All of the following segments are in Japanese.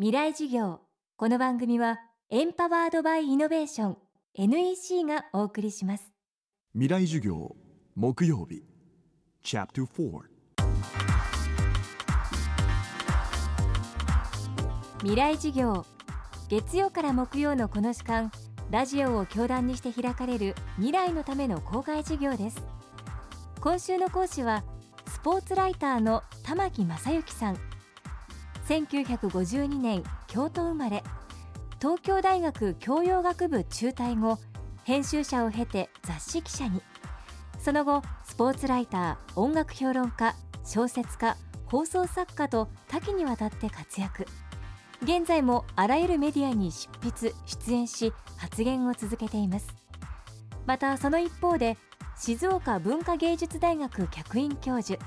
未来授業。この番組はエンパワードバイイノベーション NEC がお送りします。未来授業木曜日 Chapter 4未来授業。月曜から木曜のこの時間ラジオを教壇にして開かれる未来のための公開授業です。今週の講師はスポーツライターの玉木正之さん1952年京都生まれ。東京大学教養学部中退後編集者を経て雑誌記者に。その後スポーツライター音楽評論家小説家放送作家と多岐にわたって活躍。現在もあらゆるメディアに執筆出演し発言を続けています。またその一方で静岡文化芸術大学客員教授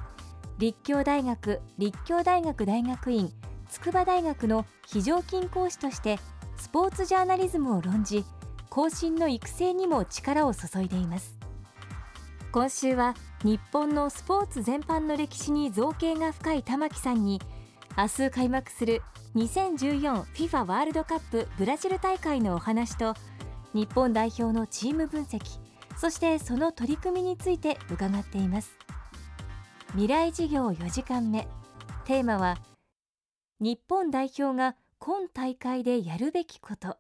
立教大学立教大学大学院筑波大学の非常勤講師としてスポーツジャーナリズムを論じ後進の育成にも力を注いでいます。今週は日本のスポーツ全般の歴史に造形が深い玉木さんに明日開幕する 2014FIFA ワールドカップブラジル大会のお話と日本代表のチーム分析そしてその取り組みについて伺っています。未来事業4時間目。テーマは日本代表が今大会でやるべきこと。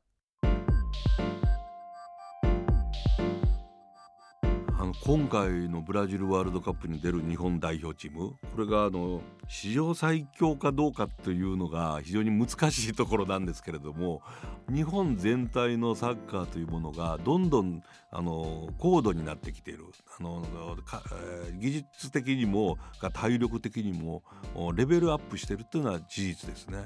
あの今回のブラジルワールドカップに出る日本代表チームこれがあの史上最強かどうかというのが非常に難しいところなんですけれども日本全体のサッカーというものがどんどんあの高度になってきているあの、技術的にも体力的にもレベルアップしているというのは事実ですね。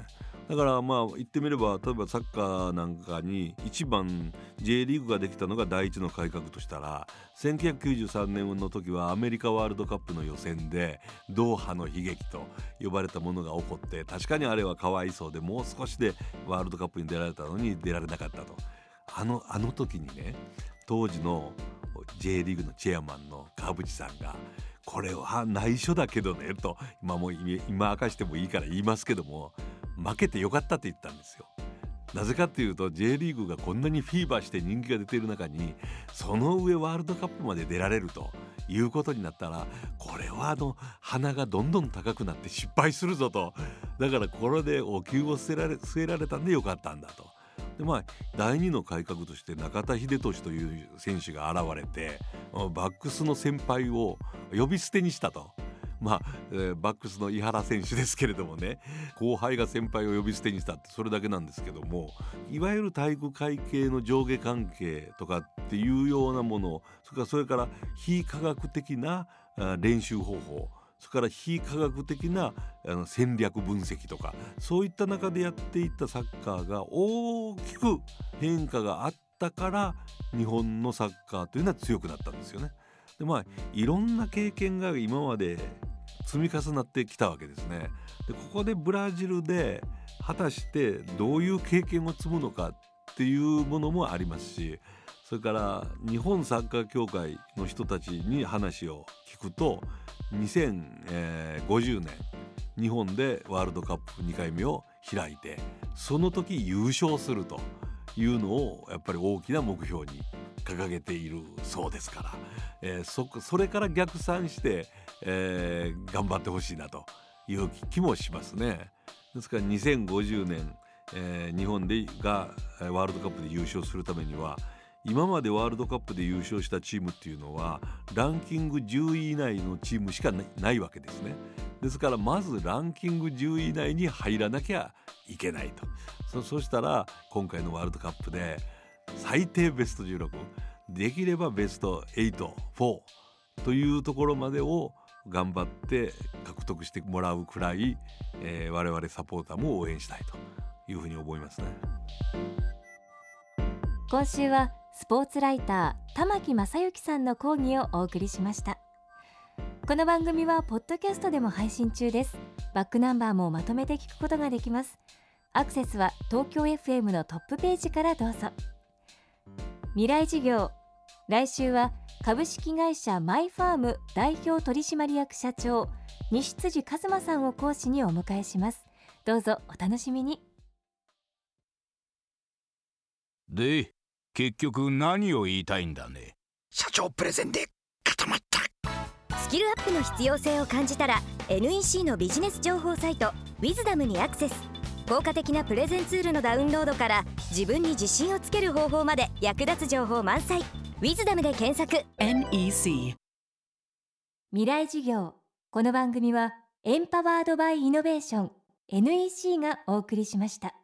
だからまあ言ってみれば例えばサッカーなんかに一番 J リーグができたのが第一の改革としたら1993年の時はアメリカワールドカップの予選でドーハの悲劇と呼ばれたものが起こって確かにあれはかわいそうでもう少しでワールドカップに出られたのに出られなかったと。あのあの時にね当時の J リーグのチェアマンの川淵さんがこれは内緒だけどねと今も今明かしてもいいから言いますけども負けてよかったって言ったんですよ。なぜかっていうと J リーグがこんなにフィーバーして人気が出ている中にその上ワールドカップまで出られるということになったらこれはあの鼻がどんどん高くなって失敗するぞとだからこれでお灸を据えられ据えられたんでよかったんだと。でまあ第二の改革として中田英寿という選手が現れてバックスの先輩を呼び捨てにしたと。まあ、えーバックスの井原選手ですけれどもね後輩が先輩を呼び捨てにしたってそれだけなんですけどもいわゆる体育会系の上下関係とかっていうようなものそれからそれから非科学的な練習方法それから非科学的なあの戦略分析とかそういった中でやっていったサッカーが大きく変化があったから日本のサッカーというのは強くなったんですよね。でまあいろんな経験が今まで積み重なってきたわけですね。でここでブラジルで果たしてどういう経験を積むのかっていうものもありますしそれから日本サッカー協会の人たちに話を聞くと2050年日本でワールドカップ2回目を開いてその時優勝するというのをやっぱり大きな目標に掲げているそうですから、えーそそれから逆算して、えー頑張ってほしいなという気もしますね。ですから2050年、えー日本でがワールドカップで優勝するためには今までワールドカップで優勝したチームっていうのはランキング10位以内のチームしかないわけですね。ですからまずランキング10位以内に入らなきゃいけないとそそしたら今回のワールドカップで最低ベスト16できればベスト84というところまでを頑張って獲得してもらうくらい、えー我々サポーターも応援したいというふうに思いますね。今週はスポーツライター玉木正之さんの講義をお送りしました。この番組はポッドキャストでも配信中です。バックナンバーもまとめて聞くことができます。アクセスは東京 FM のトップページからどうぞ。未来事業来週は株式会社マイファーム代表取締役社長西辻一馬さんを講師にお迎えします。どうぞお楽しみに。で結局何を言いたいんだね？社長プレゼンで固まった。スキルアップの必要性を感じたら NEC のビジネス情報サイト「ウィズダムにアクセス。効果的なプレゼンツールのダウンロードから自分に自信をつける方法まで役立つ情報満載「ウィズダムで検索。NEC 未来授業。この番組はエンパワードバイイノベーション。NEC がお送りしました